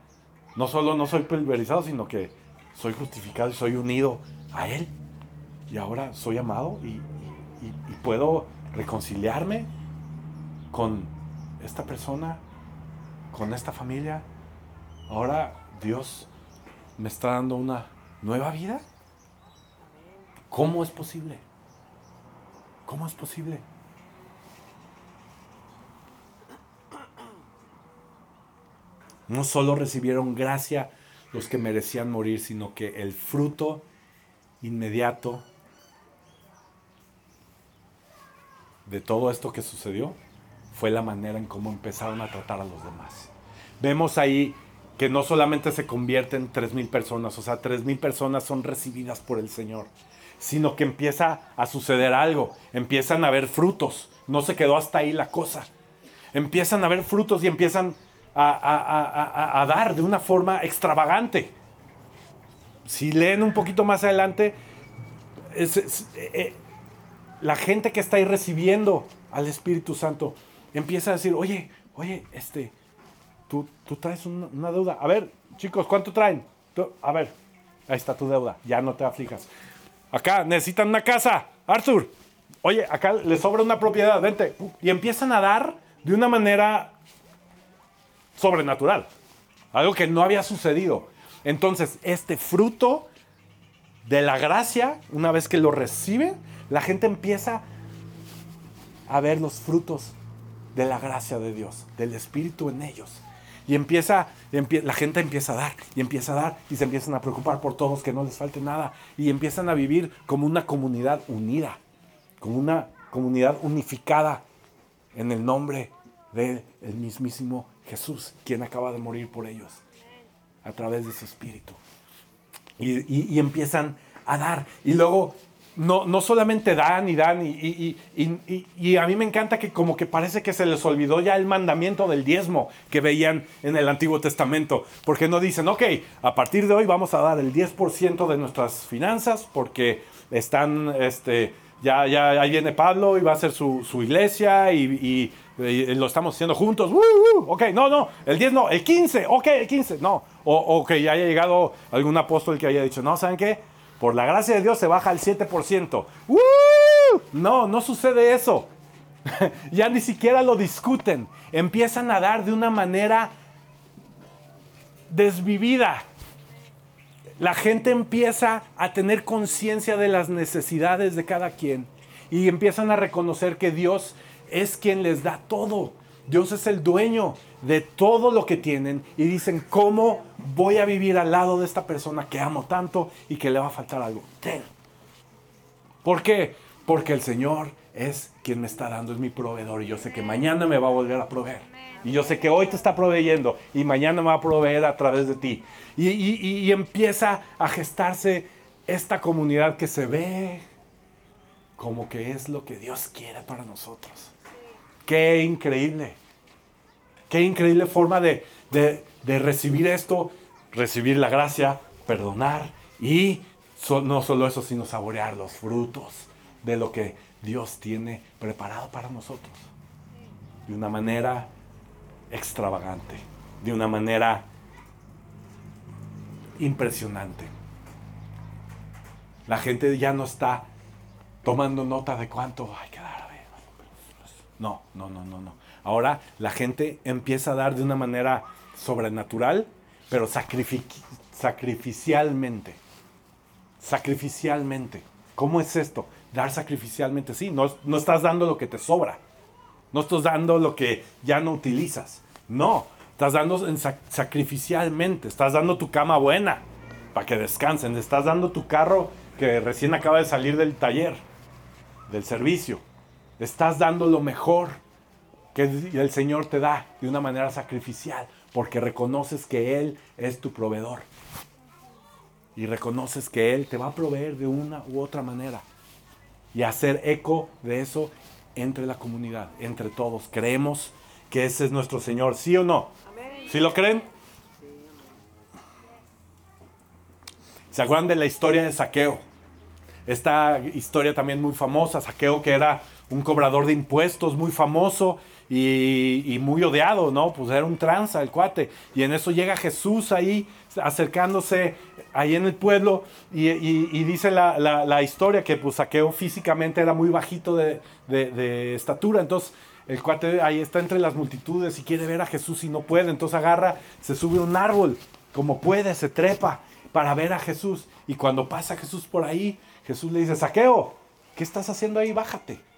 no solo no soy pulverizado, sino que soy justificado y soy unido a Él. Y ahora soy amado y puedo reconciliarme con esta persona, con esta familia. Ahora Dios me está dando una nueva vida. ¿Cómo es posible? ¿Cómo es posible? No solo recibieron gracia los que merecían morir, sino que el fruto inmediato de todo esto que sucedió fue la manera en cómo empezaron a tratar a los demás. Vemos ahí que no solamente se convierten tres mil personas, o sea, tres mil personas son recibidas por el Señor, sino que empieza a suceder algo, empiezan a haber frutos, no se quedó hasta ahí la cosa, empiezan a haber frutos y empiezan a, dar de una forma extravagante. Si leen un poquito más adelante, eh, la gente que está ahí recibiendo al Espíritu Santo empieza a decir, oye, oye, este, tú, tú traes una, deuda. A ver, chicos, ¿cuánto traen? a ver, ahí está tu deuda, ya no te aflijas. Acá, necesitan una casa. Arthur, oye, acá le sobra una propiedad, vente. Y empiezan a dar de una manera sobrenatural. Algo que no había sucedido. Entonces, este fruto de la gracia, una vez que lo reciben, la gente empieza a ver los frutos de la gracia de Dios, del Espíritu en ellos. Y empieza, la gente empieza a dar, y empieza a dar, y se empiezan a preocupar por todos, que no les falte nada, y empiezan a vivir como una comunidad unida, como una comunidad unificada en el nombre del mismísimo Jesús, quien acaba de morir por ellos, a través de su Espíritu. y empiezan a dar, y luego no, no solamente dan y dan, y, y, a mí me encanta que como que parece que se les olvidó ya el mandamiento del diezmo que veían en el Antiguo Testamento, porque no dicen, ok, a partir de hoy vamos a dar el 10% de nuestras finanzas porque están, este, ya, ya ahí viene Pablo y va a hacer su, iglesia y, lo estamos haciendo juntos, ok, no, no, el 10 no, el 15, ok, el 15, no, o, o que ya haya llegado algún apóstol que haya dicho, no, ¿saben qué? Por la gracia de Dios se baja al 7%. No, no sucede eso. ya ni siquiera lo discuten. Empiezan a dar de una manera desvivida. La gente empieza a tener conciencia de las necesidades de cada quien y empiezan a reconocer que Dios es quien les da todo. Dios es el dueño de todo lo que tienen y dicen, ¿cómo voy a vivir al lado de esta persona que amo tanto y que le va a faltar algo? ¿Por qué? Porque el Señor es quien me está dando, es mi proveedor y yo sé que mañana me va a volver a proveer. Y yo sé que hoy te está proveyendo y mañana me va a proveer a través de ti. Y, y- y empieza a gestarse esta comunidad que se ve como que es lo que Dios quiere para nosotros. Qué increíble. Qué increíble forma de, de- recibir esto, recibir la gracia, perdonar y no solo eso, sino saborear los frutos de lo que Dios tiene preparado para nosotros. De una manera extravagante, de una manera impresionante. La gente ya no está tomando nota de cuánto hay que dar. No, no, no, no, no. Ahora la gente empieza a dar de una manera sobrenatural, pero sacrific- sacrificialmente. Sacrificialmente. ¿Cómo es esto? Dar sacrificialmente. Sí, no, no estás dando lo que te sobra. No estás dando lo que ya no utilizas. No, estás dando en sac- sacrificialmente. Estás dando tu cama buena para que descansen. Estás dando tu carro que recién acaba de salir del taller, del servicio. Estás dando lo mejor que el Señor te da de una manera sacrificial, porque reconoces que Él es tu proveedor. Y reconoces que Él te va a proveer de una u otra manera. Y hacer eco de eso entre la comunidad, entre todos. Creemos que ese es nuestro Señor, ¿sí o no? ¿Sí lo creen? ¿Se acuerdan de la historia de Saqueo? Esta historia también muy famosa, Saqueo que era un cobrador de impuestos muy famoso y, muy odiado, ¿no? Pues era un tranza el cuate. Y en eso llega Jesús ahí acercándose ahí en el pueblo y, dice la, historia que pues Saqueo físicamente era muy bajito de, de- de estatura. Entonces el cuate ahí está entre las multitudes y quiere ver a Jesús y no puede. Entonces agarra, se sube a un árbol como puede, se trepa para ver a Jesús. Y cuando pasa Jesús por ahí, Jesús le dice, Saqueo, ¿qué estás haciendo ahí? Bájate.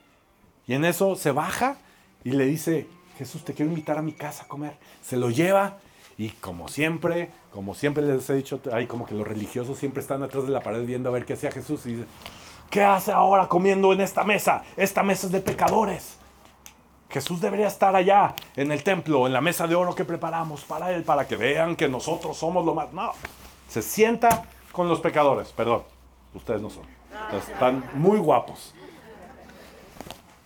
Y en eso se baja y le dice, Jesús, te quiero invitar a mi casa a comer. Se lo lleva y como siempre, como siempre les he dicho, hay como que los religiosos siempre están atrás de la pared viendo a ver qué hacía Jesús y dice, ¿qué hace ahora comiendo en esta mesa? Esta mesa es de pecadores. Jesús debería estar allá en el templo, en la mesa de oro que preparamos para él, para que vean que nosotros somos lo más. No, se sienta con los pecadores, perdón, ustedes no son. Están muy guapos.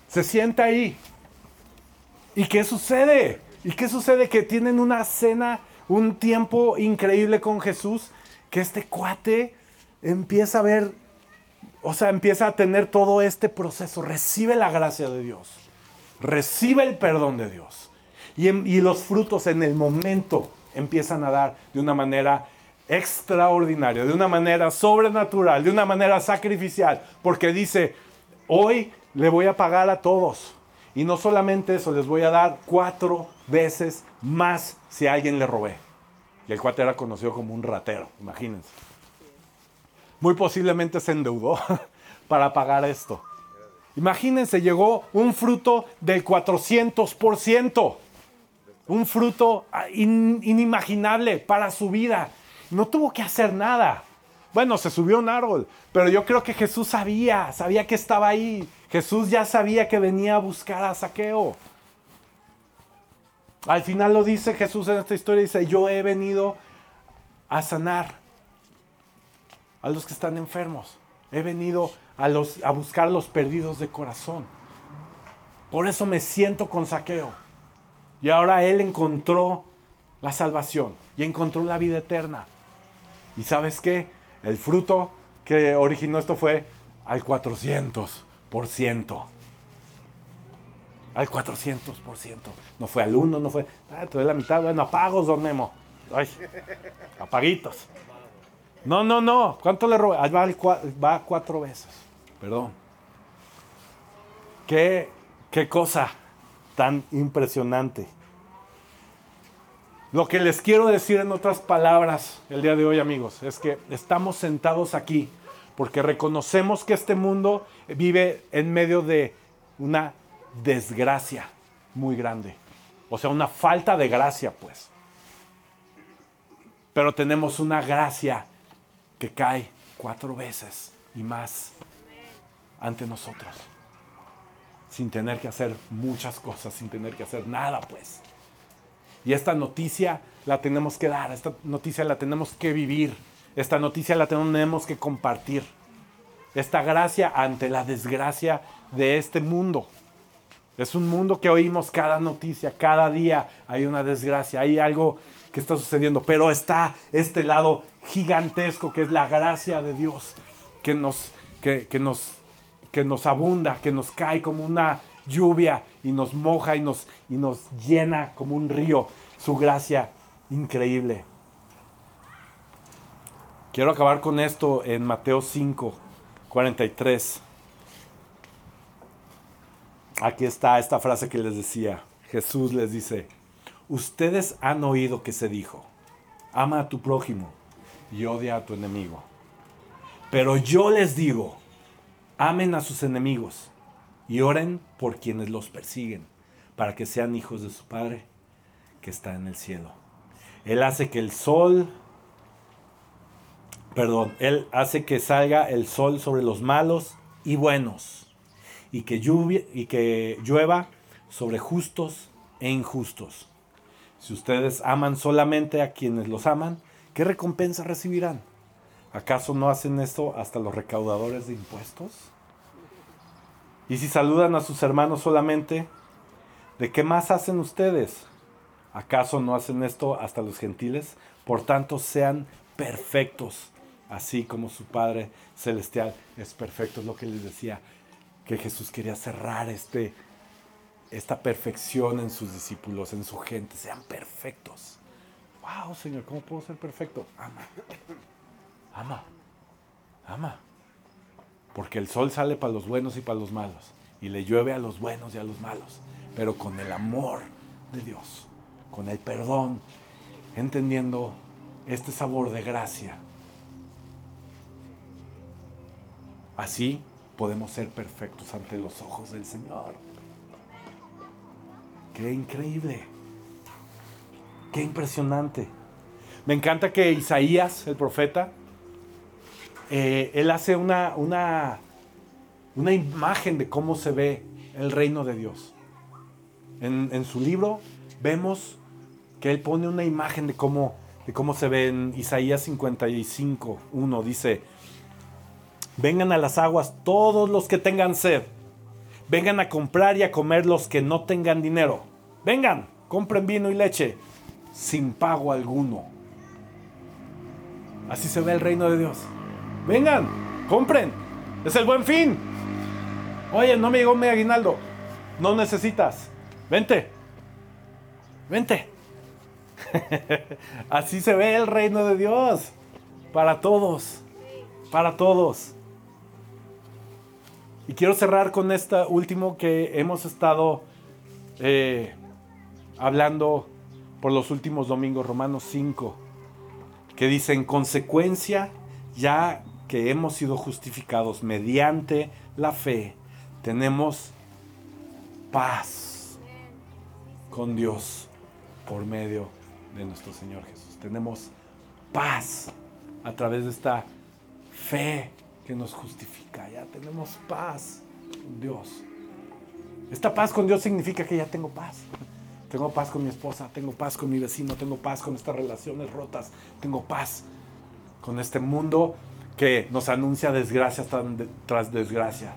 Se sienta ahí. ¿Y qué sucede? ¿Y qué sucede? Que tienen una cena, un tiempo increíble con Jesús, que este cuate empieza a ver, o sea, empieza a tener todo este proceso, recibe la gracia de Dios, recibe el perdón de Dios. Y, en- y los frutos en el momento empiezan a dar de una manera extraordinaria, de una manera sobrenatural, de una manera sacrificial, porque dice, hoy le voy a pagar a todos. Y no solamente eso, les voy a dar cuatro veces más si alguien le robé. Y el cuate era conocido como un ratero, imagínense. Muy posiblemente se endeudó para pagar esto. Imagínense, llegó un fruto del 400%. Un fruto ah, in- inimaginable para su vida. No tuvo que hacer nada. Bueno, se subió a un árbol, pero yo creo que Jesús sabía, sabía que estaba ahí. Jesús ya sabía que venía a buscar a Saqueo. Al final lo dice Jesús en esta historia, dice, yo he venido a sanar a los que están enfermos. He venido a, los, a buscar a los perdidos de corazón. Por eso me siento con Saqueo. Y ahora él encontró la salvación y encontró la vida eterna. ¿Y sabes qué? El fruto que originó esto fue al 400%. Al 400%. No fue al 1, no fue. Ah, te doy la mitad. Bueno, apagos, don Memo. Ay, apaguitos. No, no, no. ¿Cuánto le robé? Va, va cuatro veces. Perdón. ¿Qué, qué cosa tan impresionante. Lo que les quiero decir en otras palabras el día de hoy, amigos, es que estamos sentados aquí porque reconocemos que este mundo vive en medio de una desgracia muy grande. O sea, una falta de gracia, pues. Pero tenemos una gracia que cae cuatro veces y más ante nosotros. Sin tener que hacer muchas cosas, sin tener que hacer nada, pues. Y esta noticia la tenemos que dar, esta noticia la tenemos que vivir, esta noticia la tenemos que compartir. Esta gracia ante la desgracia de este mundo. Es un mundo que oímos cada noticia, cada día hay una desgracia, hay algo que está sucediendo, pero está este lado gigantesco que es la gracia de Dios, que nos, que, nos, que nos abunda, que nos cae como una lluvia y nos moja y nos, y nos llena como un río. Su gracia increíble. Quiero acabar con esto en Mateo 5, 43. Aquí está esta frase que les decía. Jesús les dice, ustedes han oído que se dijo, ama a tu prójimo y odia a tu enemigo. Pero yo les digo, amen a sus enemigos y oren por quienes los persiguen, para que sean hijos de su Padre que está en el cielo. Él hace que el sol, perdón, Él hace que salga el sol sobre los malos y buenos y que, lluvia, y que llueva sobre justos e injustos. Si ustedes aman solamente a quienes los aman, ¿qué recompensa recibirán? ¿Acaso no hacen esto hasta los recaudadores de impuestos? Y si saludan a sus hermanos solamente, ¿de qué más hacen ustedes? ¿Acaso no hacen esto hasta los gentiles? Por tanto, sean perfectos, así como su Padre Celestial es perfecto. Es lo que les decía que Jesús quería cerrar este, esta perfección en sus discípulos, en su gente. Sean perfectos. Wow, Señor, ¿cómo puedo ser perfecto? Ama. Ama. Ama. Porque el sol sale para los buenos y para los malos. Y le llueve a los buenos y a los malos. Pero con el amor de Dios. Con el perdón. Entendiendo este sabor de gracia. Así podemos ser perfectos ante los ojos del Señor. Qué increíble. Qué impresionante. Me encanta que Isaías, el profeta, eh, él hace una, una, una, imagen de cómo se ve el reino de Dios. En, en, su libro vemos que él pone una imagen de cómo, de cómo se ve en Isaías 55, 1. Dice, Vengan a las aguas todos los que tengan sed. Vengan a comprar y a comer los que no tengan dinero. Vengan, compren vino y leche sin pago alguno. Así se ve el reino de Dios. Vengan, compren. Es el buen fin. Oye, no me llegó mi aguinaldo. No necesitas. Vente. Vente. Así se ve el reino de Dios. Para todos. Para todos. Y quiero cerrar con esta último que hemos estado eh, hablando por los últimos domingos, Romanos 5, que dice, en consecuencia, ya que hemos sido justificados mediante la fe, tenemos paz con Dios por medio de nuestro Señor Jesús. Tenemos paz a través de esta fe que nos justifica. Ya tenemos paz con Dios. Esta paz con Dios significa que ya tengo paz. Tengo paz con mi esposa, tengo paz con mi vecino, tengo paz con estas relaciones rotas, tengo paz con este mundo que nos anuncia desgracia tras desgracia.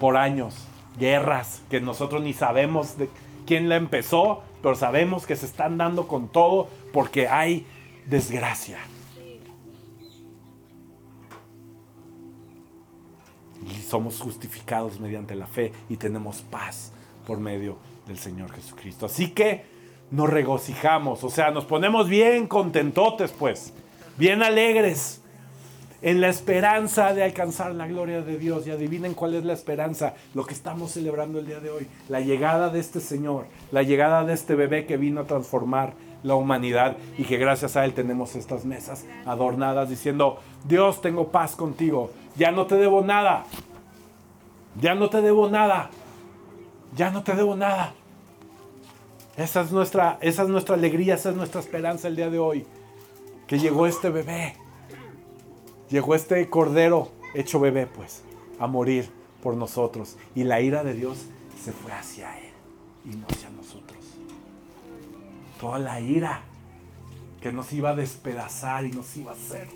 Por años, guerras que nosotros ni sabemos de quién la empezó, pero sabemos que se están dando con todo porque hay desgracia. Somos justificados mediante la fe y tenemos paz por medio del Señor Jesucristo. Así que nos regocijamos, o sea, nos ponemos bien contentotes pues, bien alegres en la esperanza de alcanzar la gloria de Dios. Y adivinen cuál es la esperanza, lo que estamos celebrando el día de hoy, la llegada de este Señor, la llegada de este bebé que vino a transformar la humanidad y que gracias a Él tenemos estas mesas adornadas diciendo, Dios, tengo paz contigo, ya no te debo nada. Ya no te debo nada. Ya no te debo nada. Esa es nuestra, esa es nuestra alegría, esa es nuestra esperanza el día de hoy. Que llegó este bebé. Llegó este cordero hecho bebé, pues, a morir por nosotros. Y la ira de Dios se fue hacia él y no hacia nosotros. toda la ira que nos iba a despedazar y nos iba a hacer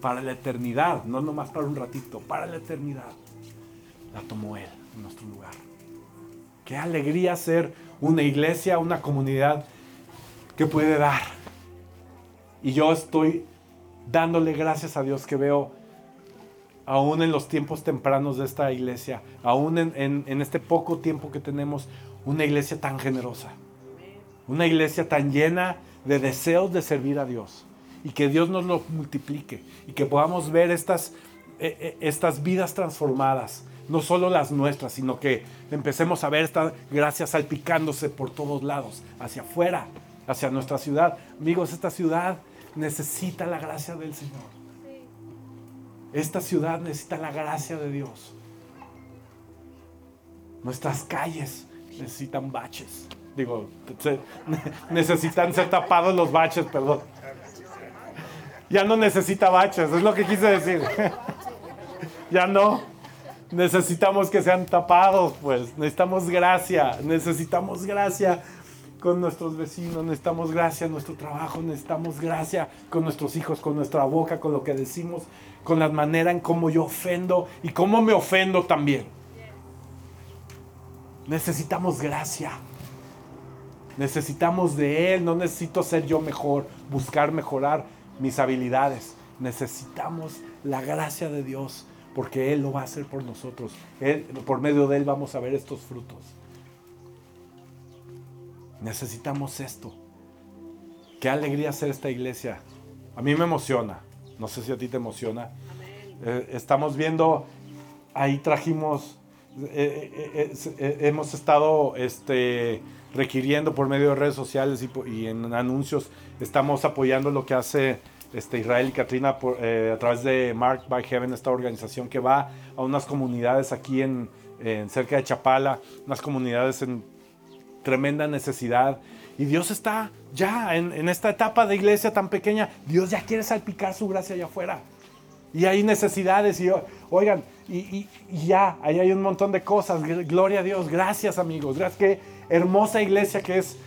para la eternidad, no nomás para un ratito, para la eternidad, tomó Él en nuestro lugar. Qué alegría ser una iglesia, una comunidad que puede dar. Y yo estoy dándole gracias a Dios que veo, aún en los tiempos tempranos de esta iglesia, aún en, en este poco tiempo que tenemos, una iglesia tan generosa. Una iglesia tan llena de deseos de servir a Dios y que Dios nos lo multiplique y que podamos ver estas, eh, eh, estas vidas transformadas, no solo las nuestras, sino que empecemos a ver esta gracia salpicándose por todos lados, hacia afuera, hacia nuestra ciudad. Amigos, esta ciudad necesita la gracia del Señor. Esta ciudad necesita la gracia de Dios. Nuestras calles necesitan baches. Digo, necesitan ser tapados los baches, perdón. Ya no necesita baches, es lo que quise decir. ya no. Necesitamos que sean tapados, pues. Necesitamos gracia, necesitamos gracia con nuestros vecinos, necesitamos gracia en nuestro trabajo, necesitamos gracia con nuestros hijos, con nuestra boca, con lo que decimos, con la manera en cómo yo ofendo y cómo me ofendo también. Necesitamos gracia. Necesitamos de Él, no necesito ser yo mejor, buscar mejorar mis habilidades. Necesitamos la gracia de Dios porque Él lo va a hacer por nosotros. Él, por medio de Él vamos a ver estos frutos. Necesitamos esto. Qué alegría ser esta iglesia. A mí me emociona. No sé si a ti te emociona. Eh, estamos viendo, ahí trajimos, eh, eh, hemos estado este, requiriendo por medio de redes sociales y, en anuncios, estamos apoyando lo que hace este, Israel y Katrina a través de Mark by Heaven, esta organización que va a unas comunidades aquí en, en cerca de Chapala, unas comunidades en tremenda necesidad. Y Dios está ya en, esta etapa de iglesia tan pequeña, Dios ya quiere salpicar su gracia allá afuera. Y hay necesidades y oigan, y, ya, ahí hay un montón de cosas. Gloria a Dios, gracias amigos, gracias. Qué hermosa iglesia que es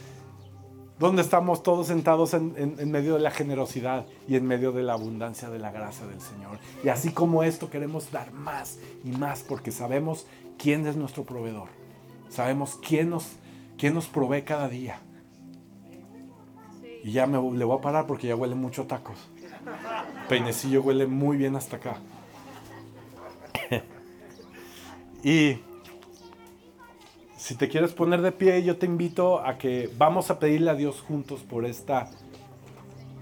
donde estamos todos sentados en, medio de la generosidad y en medio de la abundancia de la gracia del Señor. Y así como esto queremos dar más y más porque sabemos quién es nuestro proveedor. Sabemos quién nos ¿Quién nos provee cada día? Y ya me le voy a parar porque ya huele mucho tacos. Peinecillo huele muy bien hasta acá. y si te quieres poner de pie, yo te invito a que vamos a pedirle a Dios juntos por esta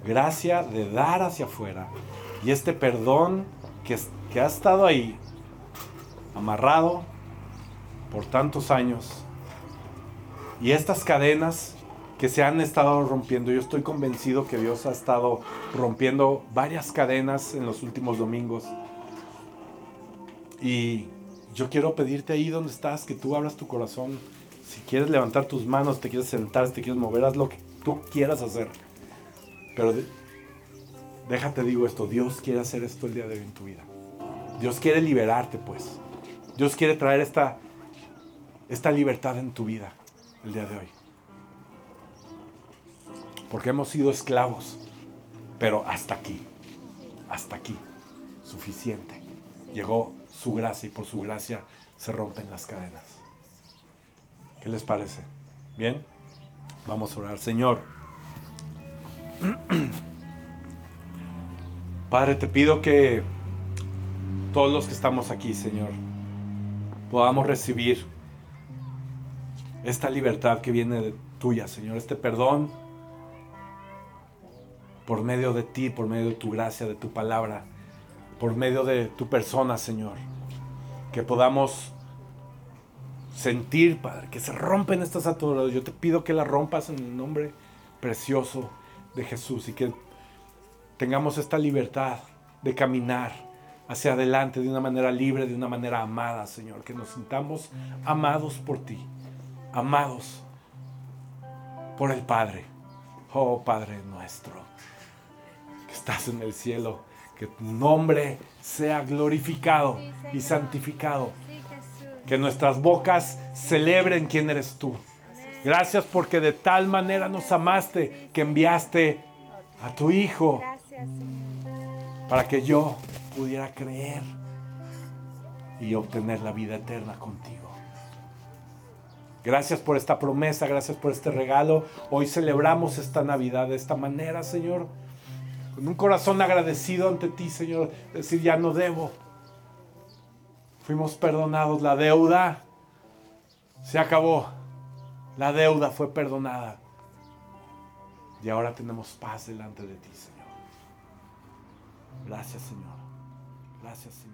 gracia de dar hacia afuera y este perdón que, que ha estado ahí amarrado por tantos años y estas cadenas que se han estado rompiendo, yo estoy convencido que Dios ha estado rompiendo varias cadenas en los últimos domingos. Y yo quiero pedirte ahí donde estás, que tú abras tu corazón. Si quieres levantar tus manos, te quieres sentar, si te quieres mover, haz lo que tú quieras hacer. Pero déjate digo esto, Dios quiere hacer esto el día de hoy en tu vida. Dios quiere liberarte, pues. Dios quiere traer esta, esta libertad en tu vida el día de hoy. Porque hemos sido esclavos, pero hasta aquí, hasta aquí, suficiente. Llegó su gracia y por su gracia se rompen las cadenas. ¿Qué les parece? ¿Bien? Vamos a orar. Señor, Padre, te pido que todos los que estamos aquí, Señor, podamos recibir esta libertad que viene de tuya, Señor, este perdón por medio de ti, por medio de tu gracia, de tu palabra, por medio de tu persona, Señor. Que podamos sentir, Padre, que se rompen estas ataduras. Yo te pido que las rompas en el nombre precioso de Jesús y que tengamos esta libertad de caminar hacia adelante de una manera libre, de una manera amada, Señor. Que nos sintamos amados por ti amados por el Padre. Oh Padre nuestro, que estás en el cielo, que tu nombre sea glorificado y santificado. Que nuestras bocas celebren quién eres tú. Gracias porque de tal manera nos amaste que enviaste a tu Hijo para que yo pudiera creer y obtener la vida eterna contigo. Gracias por esta promesa, gracias por este regalo. Hoy celebramos esta Navidad de esta manera, Señor. Con un corazón agradecido ante ti, Señor. Decir, ya no debo. Fuimos perdonados. La deuda se acabó. La deuda fue perdonada. Y ahora tenemos paz delante de ti, Señor. Gracias, Señor. Gracias, Señor.